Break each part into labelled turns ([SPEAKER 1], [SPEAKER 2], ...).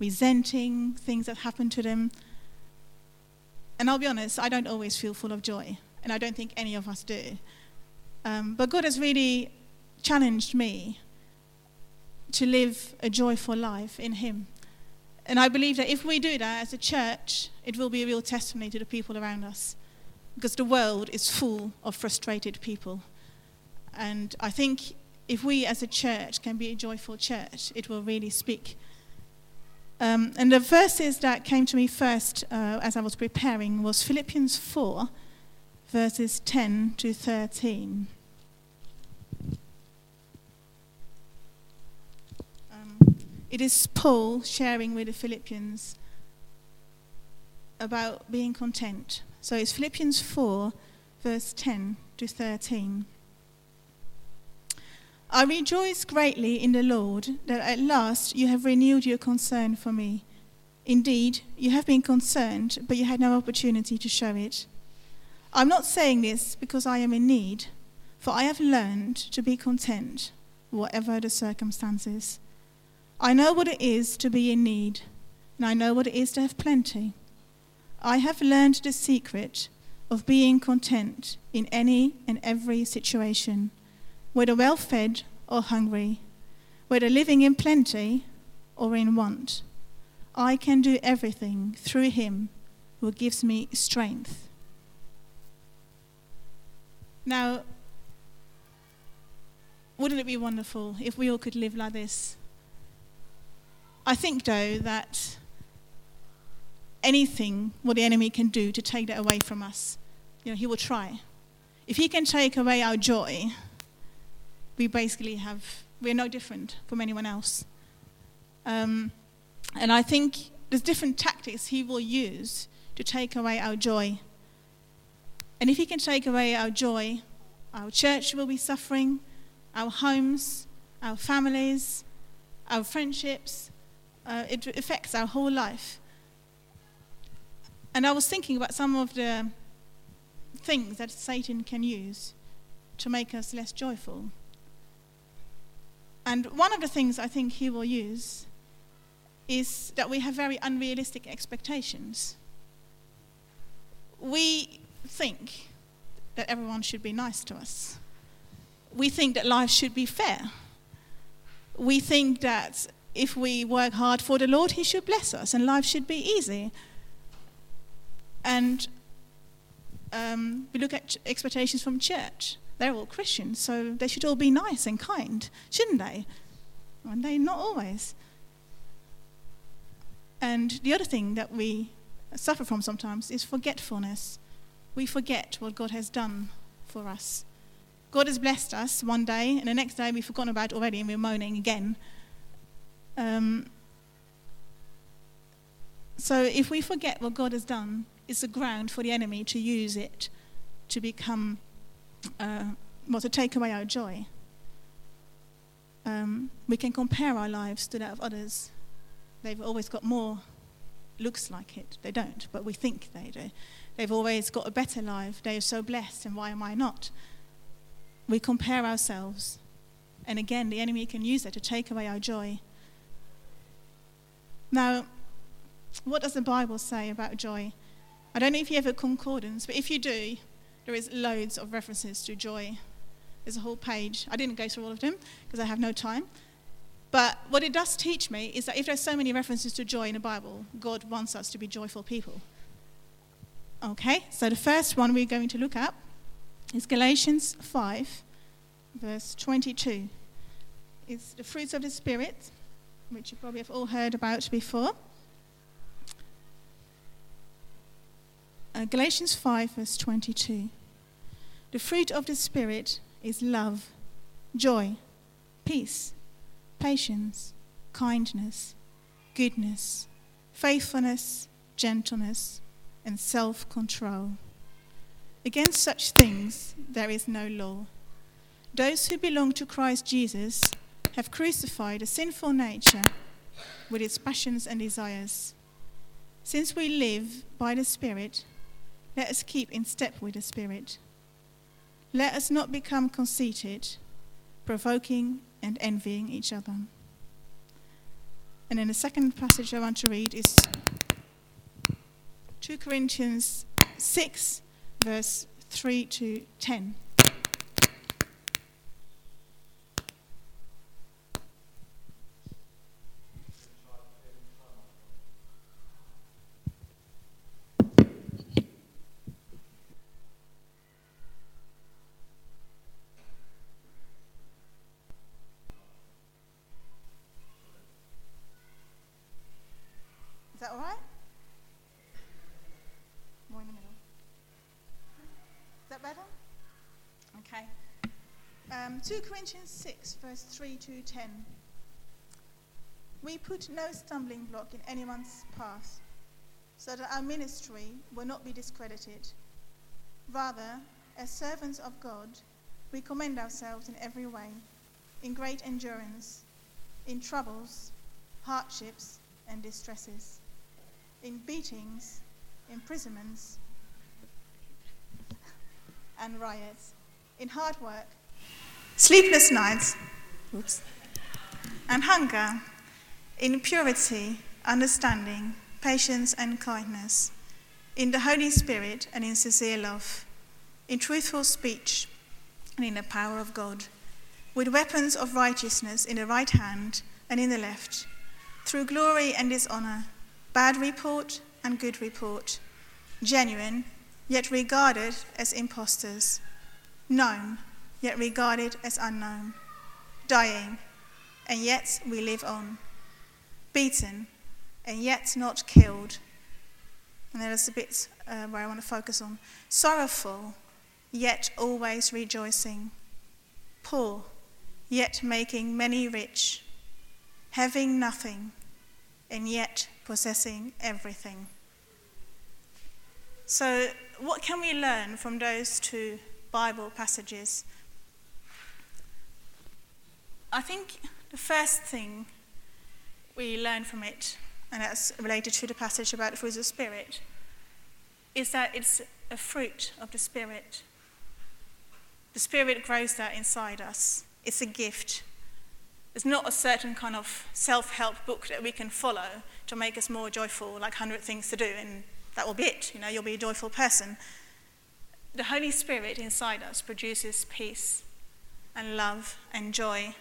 [SPEAKER 1] resenting things that happen to them. And I'll be honest, I don't always feel full of joy, and I don't think any of us do. Um, but God has really challenged me to live a joyful life in Him. And I believe that if we do that as a church, it will be a real testimony to the people around us. Because the world is full of frustrated people. And I think if we as a church can be a joyful church, it will really speak. Um, and the verses that came to me first uh, as I was preparing was Philippians 4, verses 10 to 13. It is Paul sharing with the Philippians about being content. So it's Philippians 4, verse 10 to 13. I rejoice greatly in the Lord that at last you have renewed your concern for me. Indeed, you have been concerned, but you had no opportunity to show it. I'm not saying this because I am in need, for I have learned to be content, whatever the circumstances. I know what it is to be in need, and I know what it is to have plenty. I have learned the secret of being content in any and every situation, whether well fed or hungry, whether living in plenty or in want. I can do everything through Him who gives me strength. Now, wouldn't it be wonderful if we all could live like this? I think, though, that anything what the enemy can do to take that away from us, you know, he will try. If he can take away our joy, we basically have, we're no different from anyone else. Um, and I think there's different tactics he will use to take away our joy. And if he can take away our joy, our church will be suffering, our homes, our families, our friendships, uh, it affects our whole life. And I was thinking about some of the things that Satan can use to make us less joyful. And one of the things I think he will use is that we have very unrealistic expectations. We think that everyone should be nice to us. We think that life should be fair. We think that if we work hard for the Lord, He should bless us and life should be easy. And um, we look at expectations from church. They're all Christians, so they should all be nice and kind, shouldn't they? And they not always. And the other thing that we suffer from sometimes is forgetfulness. We forget what God has done for us. God has blessed us one day, and the next day we've forgotten about it already, and we're moaning again um, so if we forget what God has done, it's a ground for the enemy to use it to become, uh, well, to take away our joy. Um, we can compare our lives to that of others. They've always got more, looks like it. They don't, but we think they do. They've always got a better life. They are so blessed, and why am I not? We compare ourselves. And again, the enemy can use that to take away our joy. Now, what does the Bible say about joy? I don't know if you have a concordance, but if you do, there is loads of references to joy. There's a whole page. I didn't go through all of them because I have no time. But what it does teach me is that if there's so many references to joy in the Bible, God wants us to be joyful people. Okay, so the first one we're going to look at is Galatians 5, verse 22. It's the fruits of the Spirit which you probably have all heard about before. Uh, Galatians 5, verse 22. The fruit of the Spirit is love, joy, peace, patience, kindness, goodness, faithfulness, gentleness, and self control. Against such things there is no law. Those who belong to Christ Jesus have crucified a sinful nature with its passions and desires. Since we live by the Spirit, let us keep in step with the Spirit. Let us not become conceited, provoking and envying each other. And then the second passage I want to read is 2 Corinthians 6, verse 3 to 10. Is that all right? More in the middle. Is that better? Okay. Um, 2 Corinthians 6, verse 3 to 10. We put no stumbling block in anyone's path, so that our ministry will not be discredited. Rather, as servants of God, we commend ourselves in every way, in great endurance, in troubles, hardships, and distresses in beatings, imprisonments, and riots, in hard work, sleepless nights, oops, and hunger, in purity, understanding, patience, and kindness, in the Holy Spirit and in sincere love, in truthful speech and in the power of God, with weapons of righteousness in the right hand and in the left, through glory and dishonor. Bad report and good report, genuine, yet regarded as impostors, known, yet regarded as unknown, dying, and yet we live on, beaten, and yet not killed. And there's a bit uh, where I want to focus on. Sorrowful, yet always rejoicing. Poor, yet making many rich. Having nothing, and yet possessing everything. So, what can we learn from those two Bible passages? I think the first thing we learn from it, and that's related to the passage about the of the Spirit, is that it's a fruit of the Spirit. The Spirit grows that inside us. It's a gift. It's not a certain kind of self help book that we can follow to make us more joyful, like 100 things to do, and that will be it. You know, you'll be a joyful person. The Holy Spirit inside us produces peace and love and joy,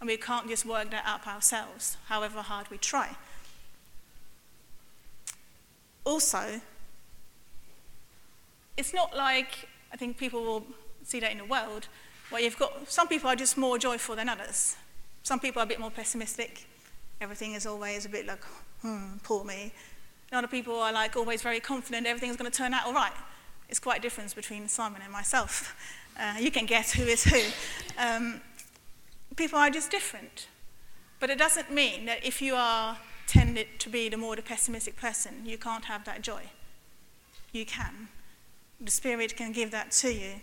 [SPEAKER 1] and we can't just work that up ourselves, however hard we try. Also, it's not like I think people will see that in the world, where you've got some people are just more joyful than others. Some people are a bit more pessimistic. Everything is always a bit like, hmm, poor me. And other people are like always very confident everything's going to turn out all right. It's quite a difference between Simon and myself. Uh, you can guess who is who. Um, people are just different. But it doesn't mean that if you are tended to be the more the pessimistic person, you can't have that joy. You can. The Spirit can give that to you.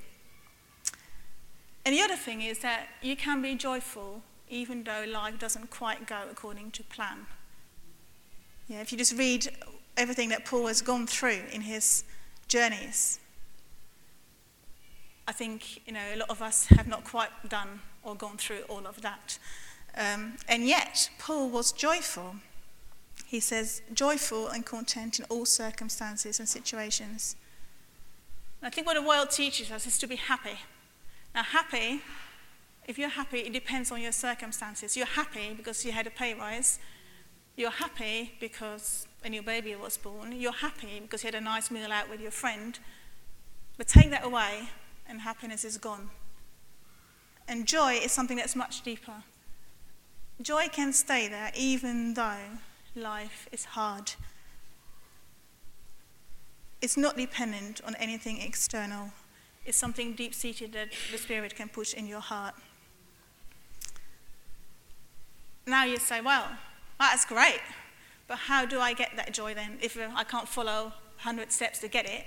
[SPEAKER 1] And the other thing is that you can be joyful even though life doesn't quite go according to plan. Yeah, if you just read everything that Paul has gone through in his journeys, I think you know a lot of us have not quite done or gone through all of that. Um, and yet, Paul was joyful. He says, joyful and content in all circumstances and situations. I think what the world teaches us is to be happy. Now, happy if you're happy, it depends on your circumstances. You're happy because you had a pay rise. You're happy because when your baby was born. You're happy because you had a nice meal out with your friend. But take that away, and happiness is gone. And joy is something that's much deeper. Joy can stay there even though life is hard. It's not dependent on anything external. It's something deep seated that the Spirit can push in your heart. Now you say, well, that's great, but how do I get that joy then if I can't follow 100 steps to get it?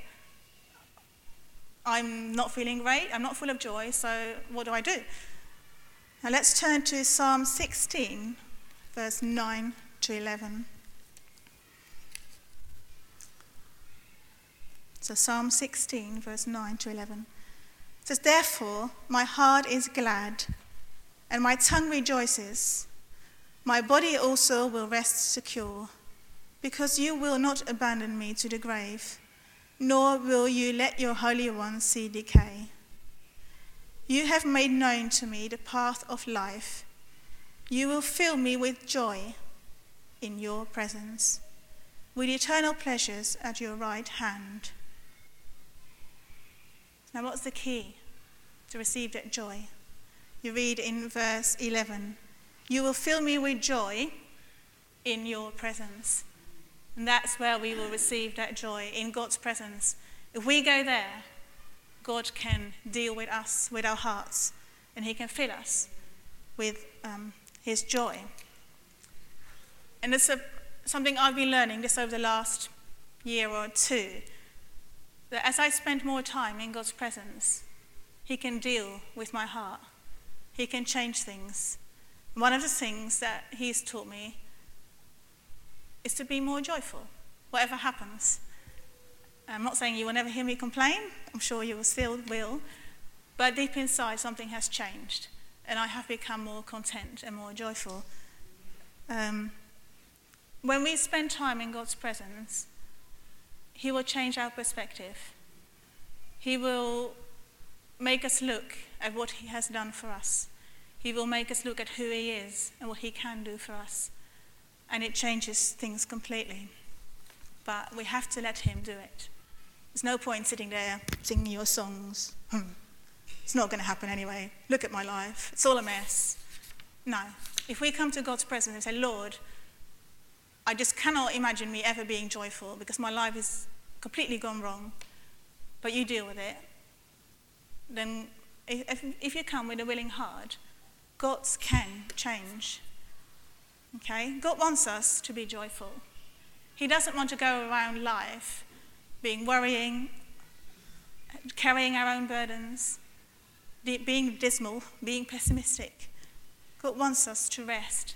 [SPEAKER 1] I'm not feeling great, I'm not full of joy, so what do I do? Now let's turn to Psalm 16, verse 9 to 11. So Psalm 16, verse 9 to 11. It says, Therefore, my heart is glad, and my tongue rejoices. My body also will rest secure, because you will not abandon me to the grave, nor will you let your Holy One see decay. You have made known to me the path of life. You will fill me with joy in your presence, with eternal pleasures at your right hand. Now, what's the key to receive that joy? You read in verse 11 You will fill me with joy in your presence. And that's where we will receive that joy in God's presence. If we go there, God can deal with us, with our hearts, and He can fill us with um, His joy. And it's a, something I've been learning just over the last year or two that as I spend more time in God's presence, He can deal with my heart. He can change things. One of the things that He's taught me is to be more joyful, whatever happens. I'm not saying you will never hear me complain, I'm sure you will still will, but deep inside something has changed, and I have become more content and more joyful. Um, when we spend time in God's presence, He will change our perspective. He will make us look at what He has done for us. He will make us look at who He is and what He can do for us. And it changes things completely. But we have to let Him do it. There's no point sitting there singing your songs. Hmm. It's not going to happen anyway. Look at my life. It's all a mess. No. If we come to God's presence and say, Lord, I just cannot imagine me ever being joyful because my life is completely gone wrong, but you deal with it. Then, if, if you come with a willing heart, God can change. Okay? God wants us to be joyful. He doesn't want to go around life being worrying, carrying our own burdens, being dismal, being pessimistic. God wants us to rest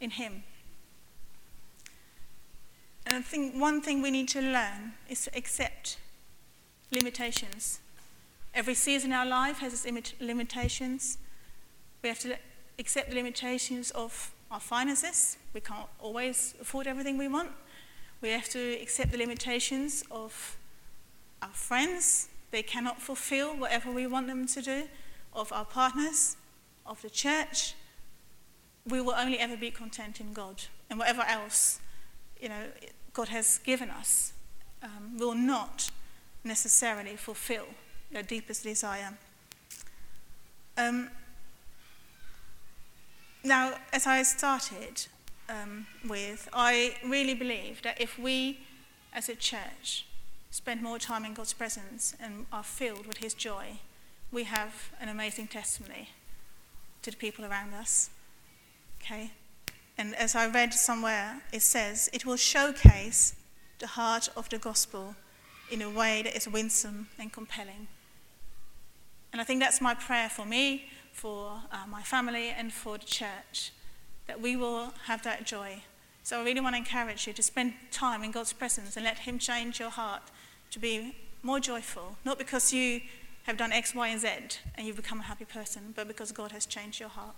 [SPEAKER 1] in Him. And I think one thing we need to learn is to accept limitations. Every season in our life has its limitations. We have to accept the limitations of our finances. We can't always afford everything we want. We have to accept the limitations of our friends. They cannot fulfill whatever we want them to do, of our partners, of the church. We will only ever be content in God. And whatever else you know, God has given us um, will not necessarily fulfill their deepest desire. Um, now, as I started um, with, I really believe that if we as a church spend more time in God's presence and are filled with His joy, we have an amazing testimony to the people around us. Okay? And as I read somewhere, it says, it will showcase the heart of the gospel in a way that is winsome and compelling. And I think that's my prayer for me, for uh, my family, and for the church, that we will have that joy. So I really want to encourage you to spend time in God's presence and let Him change your heart to be more joyful, not because you have done X, Y, and Z and you've become a happy person, but because God has changed your heart.